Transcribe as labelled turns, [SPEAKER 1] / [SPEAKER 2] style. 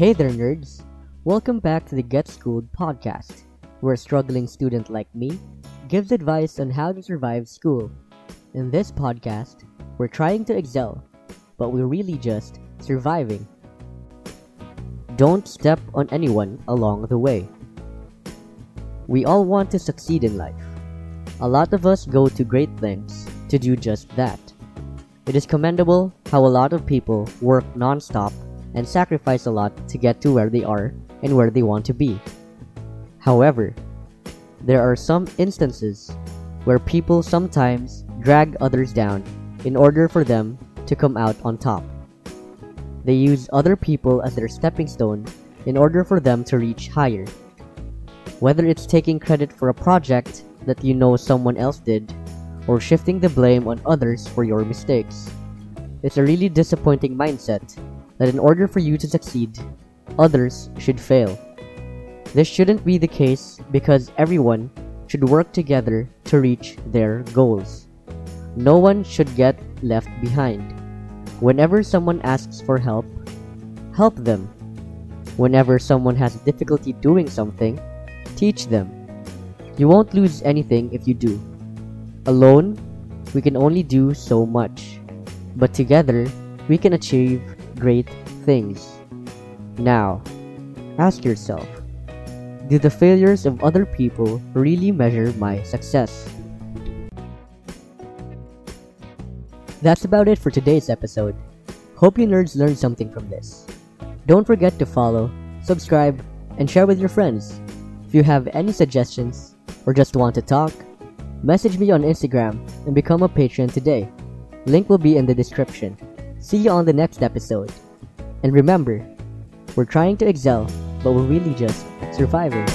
[SPEAKER 1] Hey there, nerds! Welcome back to the Get Schooled podcast, where a struggling student like me gives advice on how to survive school. In this podcast, we're trying to excel, but we're really just surviving. Don't step on anyone along the way. We all want to succeed in life. A lot of us go to great lengths to do just that. It is commendable how a lot of people work non-stop and sacrifice a lot to get to where they are and where they want to be. However, there are some instances where people sometimes drag others down in order for them to come out on top. They use other people as their stepping stone in order for them to reach higher. Whether it's taking credit for a project that you know someone else did, or shifting the blame on others for your mistakes. It's a really disappointing mindset that in order for you to succeed, others should fail. This shouldn't be the case because everyone should work together to reach their goals. No one should get left behind. Whenever someone asks for help, help them. Whenever someone has difficulty doing something, teach them. You won't lose anything if you do. Alone, we can only do so much, but together, we can achieve great things. Now, ask yourself Do the failures of other people really measure my success? That's about it for today's episode. Hope you nerds learned something from this. Don't forget to follow, subscribe, and share with your friends. If you have any suggestions or just want to talk, message me on Instagram and become a patron today. Link will be in the description. See you on the next episode. And remember, we're trying to excel, but we're really just surviving.